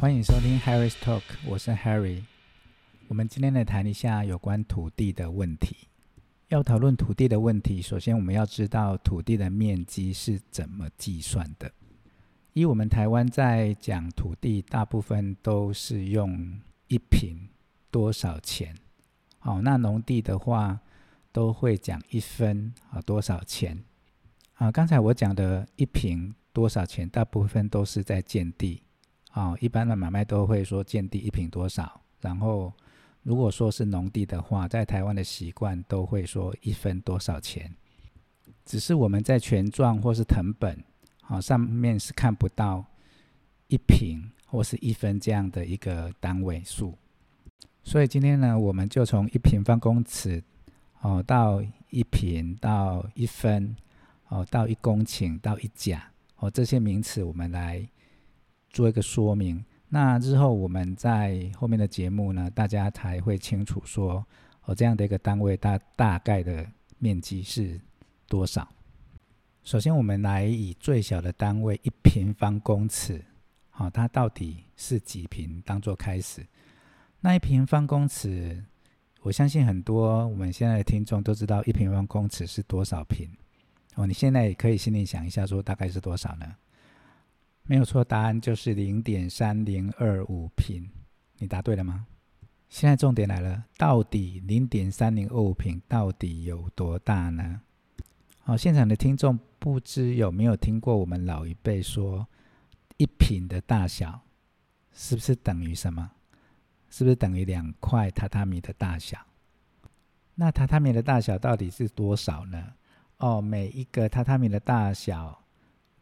欢迎收听 Harry's Talk，我是 Harry。我们今天来谈一下有关土地的问题。要讨论土地的问题，首先我们要知道土地的面积是怎么计算的。以我们台湾在讲土地，大部分都是用一坪多少钱。好，那农地的话，都会讲一分啊多少钱。啊，刚才我讲的一坪多少钱，大部分都是在建地。啊，一般的买卖都会说建地一坪多少，然后如果说是农地的话，在台湾的习惯都会说一分多少钱。只是我们在权状或是藤本，哦，上面是看不到一坪或是一分这样的一个单位数。所以今天呢，我们就从一平方公尺，哦，到一坪到一分，哦，到一公顷到一甲，哦，这些名词我们来。做一个说明，那日后我们在后面的节目呢，大家才会清楚说，哦，这样的一个单位大大概的面积是多少。首先，我们来以最小的单位一平方公尺，好，它到底是几平当做开始。那一平方公尺，我相信很多我们现在的听众都知道一平方公尺是多少平。哦，你现在也可以心里想一下，说大概是多少呢？没有错，答案就是零点三零二五平。你答对了吗？现在重点来了，到底零点三零二五平到底有多大呢？好，现场的听众不知有没有听过我们老一辈说，一平的大小是不是等于什么？是不是等于两块榻榻米的大小？那榻榻米的大小到底是多少呢？哦，每一个榻榻米的大小。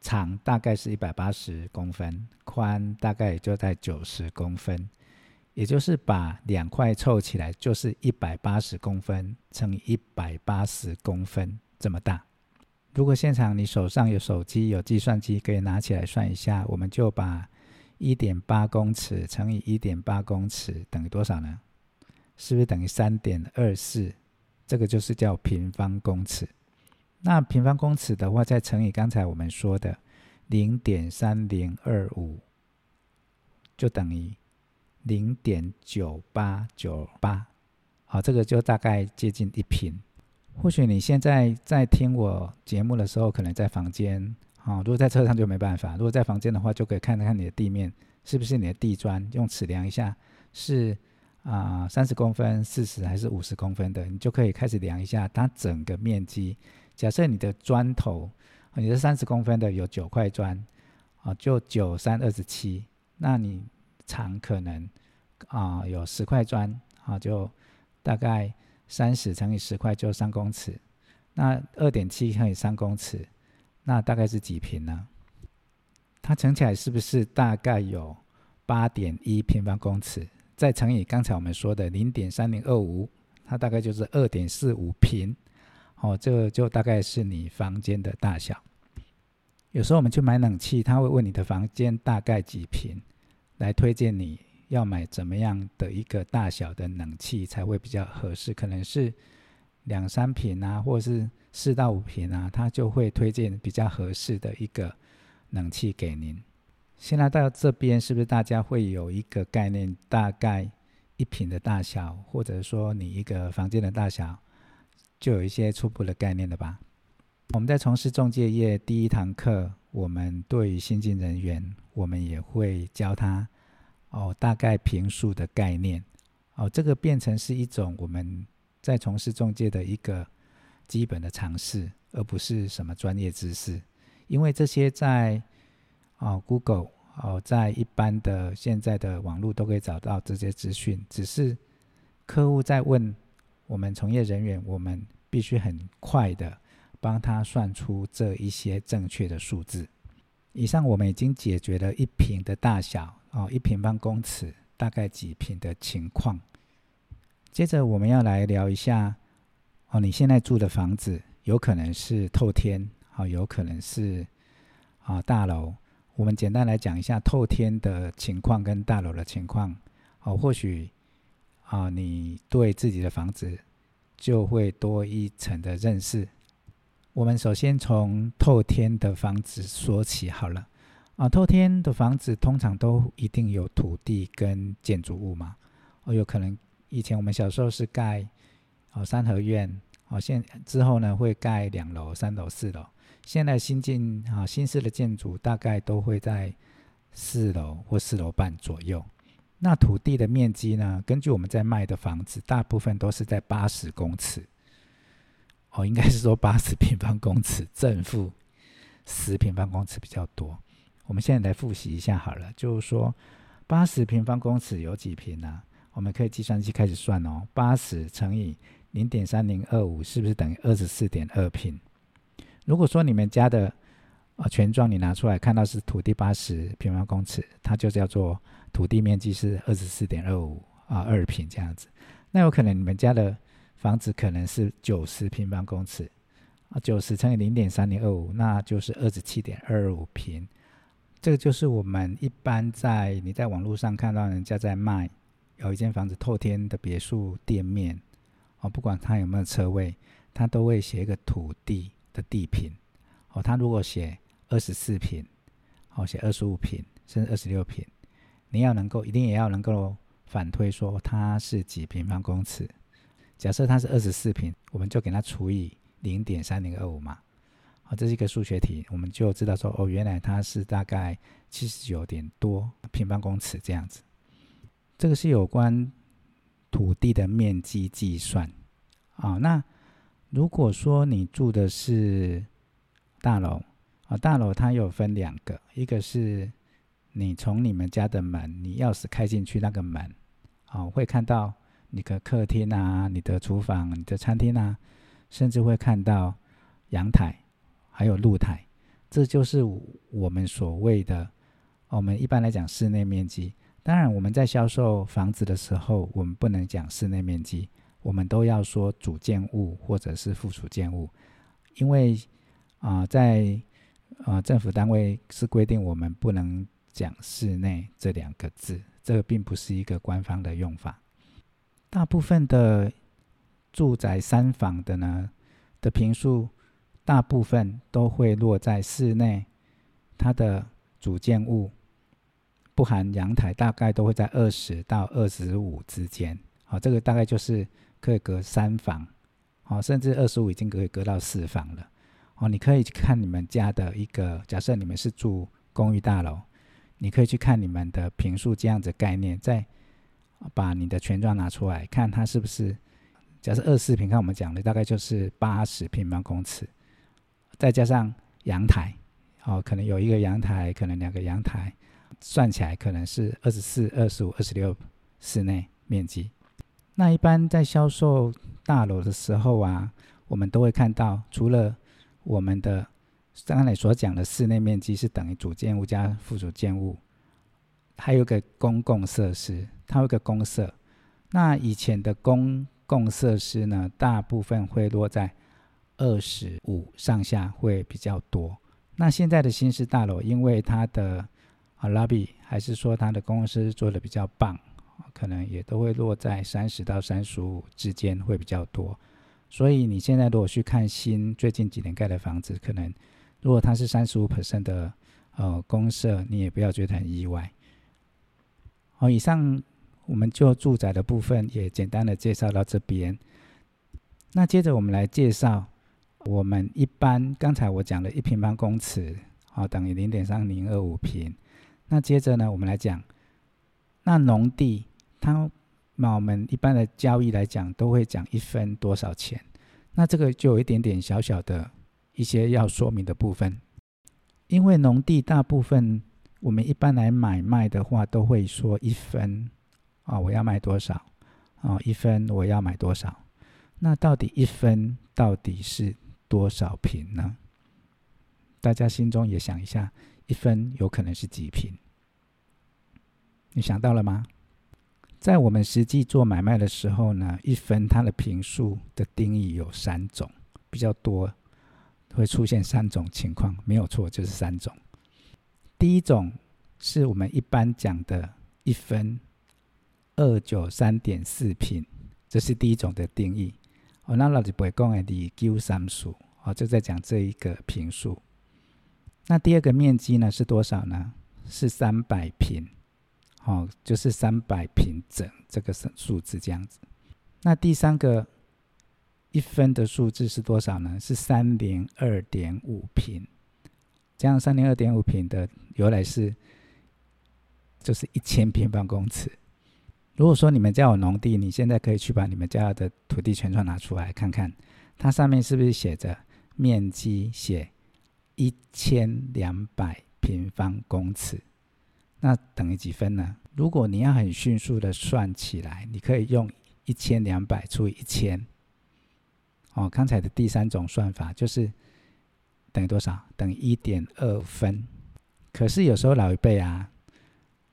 长大概是一百八十公分，宽大概也就在九十公分，也就是把两块凑起来就是一百八十公分乘以一百八十公分这么大。如果现场你手上有手机、有计算机，可以拿起来算一下，我们就把一点八公尺乘以一点八公尺等于多少呢？是不是等于三点二四？这个就是叫平方公尺。那平方公尺的话，再乘以刚才我们说的零点三零二五，就等于零点九八九八，好，这个就大概接近一平。或许你现在在听我节目的时候，可能在房间，好，如果在车上就没办法。如果在房间的话，就可以看看你的地面是不是你的地砖，用尺量一下，是啊三十公分、四十还是五十公分的，你就可以开始量一下它整个面积。假设你的砖头，你是三十公分的，有九块砖，啊，就九三二十七。那你长可能啊有十块砖，啊，就大概三十乘以十块就三公尺。那二点七乘以三公尺，那大概是几平呢？它乘起来是不是大概有八点一平方公尺？再乘以刚才我们说的零点三零二五，它大概就是二点四五平。哦，这就大概是你房间的大小。有时候我们去买冷气，他会问你的房间大概几平，来推荐你要买怎么样的一个大小的冷气才会比较合适。可能是两三平啊，或者是四到五平啊，他就会推荐比较合适的一个冷气给您。现在到这边，是不是大家会有一个概念？大概一平的大小，或者说你一个房间的大小？就有一些初步的概念了吧？我们在从事中介业第一堂课，我们对于新进人员，我们也会教他哦，大概评述的概念哦，这个变成是一种我们在从事中介的一个基本的常识，而不是什么专业知识。因为这些在哦 Google 哦，在一般的现在的网络都可以找到这些资讯，只是客户在问。我们从业人员，我们必须很快的帮他算出这一些正确的数字。以上我们已经解决了一平的大小哦，一平方公尺大概几平的情况。接着我们要来聊一下哦，你现在住的房子有可能是透天，啊，有可能是啊大楼。我们简单来讲一下透天的情况跟大楼的情况哦，或许。啊，你对自己的房子就会多一层的认识。我们首先从透天的房子说起好了。啊，透天的房子通常都一定有土地跟建筑物嘛。哦，有可能以前我们小时候是盖哦三合院，哦现之后呢会盖两楼、三楼、四楼。现在新建啊新式的建筑大概都会在四楼或四楼半左右。那土地的面积呢？根据我们在卖的房子，大部分都是在八十公尺。哦，应该是说八十平方公尺，正负十平方公尺比较多。我们现在来复习一下好了，就是说八十平方公尺有几平呢？我们可以计算机开始算哦，八十乘以零点三零二五，是不是等于二十四点二平？如果说你们家的啊权状你拿出来看到是土地八十平方公尺，它就叫做。土地面积是二十四点二五啊二平这样子，那有可能你们家的房子可能是九十平方公尺啊，九十乘以零点三零二五，那就是二十七点二五平。这个就是我们一般在你在网络上看到人家在卖有一间房子透天的别墅店面哦，不管它有没有车位，它都会写一个土地的地坪哦。它如果写二十四平，哦写二十五平，甚至二十六平。你要能够，一定也要能够反推说它是几平方公尺。假设它是二十四平，我们就给它除以零点三零二五嘛。好，这是一个数学题，我们就知道说，哦，原来它是大概七十九点多平方公尺这样子。这个是有关土地的面积计算。啊，那如果说你住的是大楼，啊，大楼它有分两个，一个是。你从你们家的门，你钥匙开进去那个门，哦，会看到你的客厅啊、你的厨房、你的餐厅啊，甚至会看到阳台，还有露台，这就是我们所谓的，我们一般来讲室内面积。当然，我们在销售房子的时候，我们不能讲室内面积，我们都要说主建物或者是附属建物，因为啊、在啊、政府单位是规定我们不能。讲室内这两个字，这个并不是一个官方的用法。大部分的住宅三房的呢的坪数，大部分都会落在室内，它的主建物不含阳台，大概都会在二十到二十五之间。好，这个大概就是可以隔三房，好，甚至二十五已经可以隔到四房了。哦，你可以看你们家的一个，假设你们是住公寓大楼。你可以去看你们的坪数这样子概念，再把你的权状拿出来看，它是不是？假设二十四平，看我们讲的大概就是八十平方公尺，再加上阳台，哦，可能有一个阳台，可能两个阳台，算起来可能是二十四、二十五、二十六室内面积。那一般在销售大楼的时候啊，我们都会看到，除了我们的。刚才所讲的室内面积是等于主建物加附属建物，还有个公共设施，它有个公设。那以前的公共设施呢，大部分会落在二十五上下会比较多。那现在的新式大楼，因为它的啊 lobby 还是说它的公共设施做的比较棒，可能也都会落在三十到三十五之间会比较多。所以你现在如果去看新最近几年盖的房子，可能如果它是三十五 percent 的呃公社，你也不要觉得很意外。好，以上我们就住宅的部分也简单的介绍到这边。那接着我们来介绍我们一般刚才我讲的一平方公尺，好，等于零点三零二五平。那接着呢，我们来讲那农地，它那我们一般的交易来讲都会讲一分多少钱。那这个就有一点点小小的。一些要说明的部分，因为农地大部分我们一般来买卖的话，都会说一分啊，我要卖多少啊？一分我要买多少？那到底一分到底是多少平呢？大家心中也想一下，一分有可能是几平？你想到了吗？在我们实际做买卖的时候呢，一分它的平数的定义有三种，比较多。会出现三种情况，没有错，就是三种。第一种是我们一般讲的一分二九三点四平，这是第一种的定义。哦，那老子不会讲的二九三数，哦，就在讲这一个平数。那第二个面积呢是多少呢？是三百平，哦，就是三百平整这个数字这样子。那第三个一分的数字是多少呢？是三零二点五平。这样三零二点五平的由来是，就是一千平方公尺。如果说你们家有农地，你现在可以去把你们家的土地权状拿出来看看，它上面是不是写着面积写一千两百平方公尺？那等于几分呢？如果你要很迅速的算起来，你可以用一千两百除以一千。哦，刚才的第三种算法就是。等于多少？等于一点二分。可是有时候老一辈啊，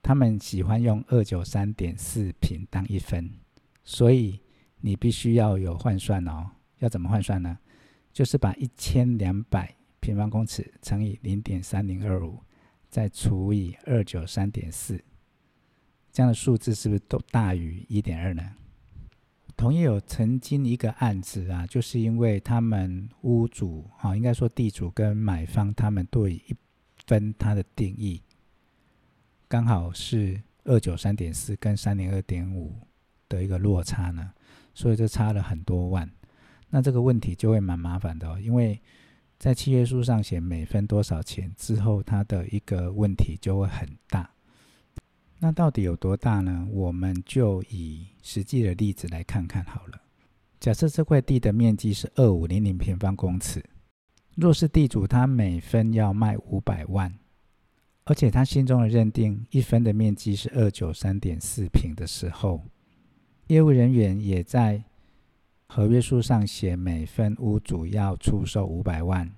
他们喜欢用二九三点四平当一分，所以你必须要有换算哦。要怎么换算呢？就是把一千两百平方公尺乘以零点三零二五，再除以二九三点四，这样的数字是不是都大于一点二呢？同样有曾经一个案子啊，就是因为他们屋主啊，应该说地主跟买方他们对一分他的定义，刚好是二九三点四跟三零二点五的一个落差呢，所以就差了很多万。那这个问题就会蛮麻烦的哦，因为在契约书上写每分多少钱之后，它的一个问题就会很大。那到底有多大呢？我们就以实际的例子来看看好了。假设这块地的面积是二五零零平方公尺，若是地主他每分要卖五百万，而且他心中的认定一分的面积是二九三点四平的时候，业务人员也在合约书上写每分屋主要出售五百万。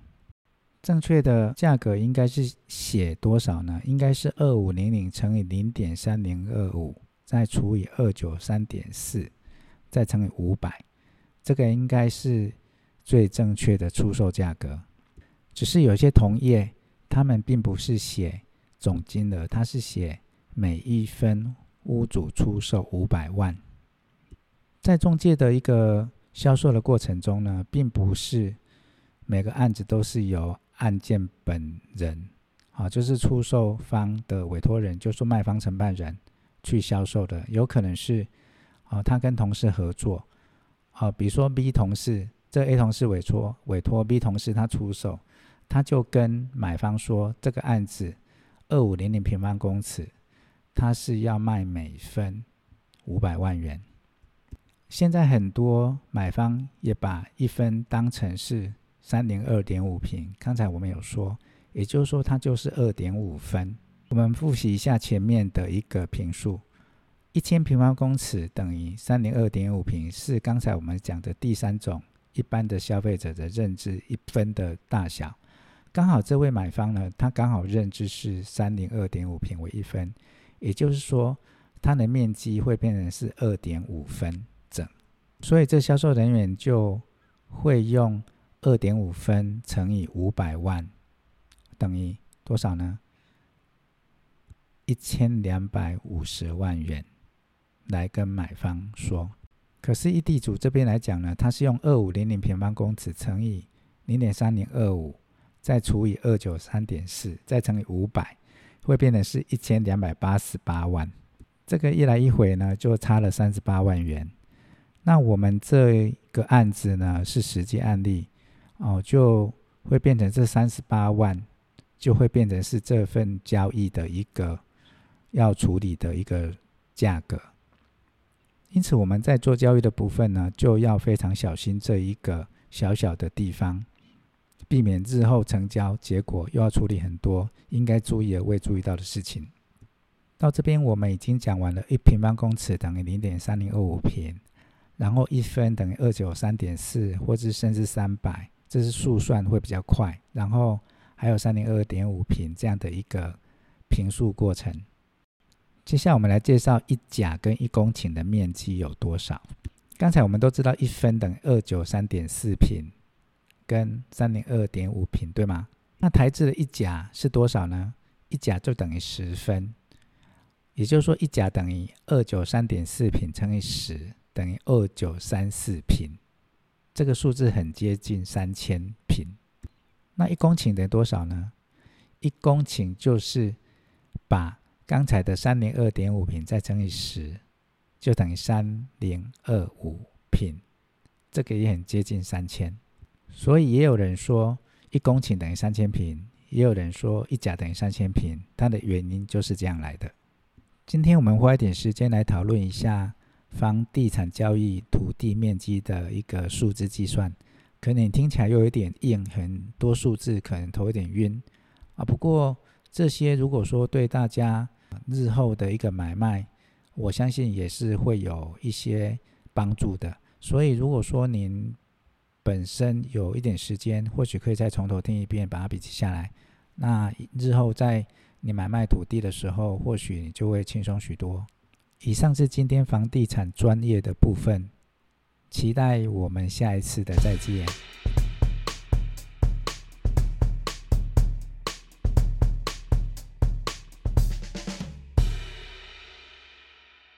正确的价格应该是写多少呢？应该是二五零零乘以零点三零二五，再除以二九三点四，再乘以五百，这个应该是最正确的出售价格。只是有些同业，他们并不是写总金额，他是写每一分屋主出售五百万。在中介的一个销售的过程中呢，并不是每个案子都是由案件本人，啊，就是出售方的委托人，就是卖方承办人去销售的，有可能是，啊，他跟同事合作，啊，比如说 B 同事，这 A 同事委托委托 B 同事他出售，他就跟买方说，这个案子二五零零平方公尺，他是要卖每分五百万元。现在很多买方也把一分当成是。三零二点五平，刚才我们有说，也就是说它就是二点五分。我们复习一下前面的一个平数，一千平方公尺等于三零二点五平，是刚才我们讲的第三种一般的消费者的认知一分的大小。刚好这位买方呢，他刚好认知是三零二点五平为一分，也就是说它的面积会变成是二点五分整，所以这销售人员就会用。二点五分乘以五百万等于多少呢？一千两百五十万元来跟买方说。可是，一地主这边来讲呢，他是用二五零零平方公尺乘以零点三零二五，再除以二九三点四，再乘以五百，会变成是一千两百八十八万。这个一来一回呢，就差了三十八万元。那我们这个案子呢，是实际案例。哦，就会变成这三十八万，就会变成是这份交易的一个要处理的一个价格。因此，我们在做交易的部分呢，就要非常小心这一个小小的地方，避免日后成交结果又要处理很多应该注意而未注意到的事情。到这边，我们已经讲完了，一平方公尺等于零点三零二五平，然后一分等于二九三点四，或者甚至三百。这是速算会比较快，然后还有三零二点五平这样的一个平数过程。接下来我们来介绍一甲跟一公顷的面积有多少。刚才我们都知道一分等于二九三点四平，跟三零二点五平，对吗？那台制的一甲是多少呢？一甲就等于十分，也就是说一甲等于二九三点四平乘以十，等于二九三四平。这个数字很接近三千平，那一公顷等于多少呢？一公顷就是把刚才的三零二点五平再乘以十，就等于三零二五平，这个也很接近三千。所以也有人说一公顷等于三千平，也有人说一甲等于三千平，它的原因就是这样来的。今天我们花一点时间来讨论一下房地产交易土地面积的一个数字计算，可能听起来又有点硬，很多数字可能头有点晕啊。不过这些如果说对大家日后的一个买卖，我相信也是会有一些帮助的。所以如果说您本身有一点时间，或许可以再从头听一遍，把它笔记下来。那日后在你买卖土地的时候，或许你就会轻松许多。以上是今天房地产专业的部分，期待我们下一次的再见。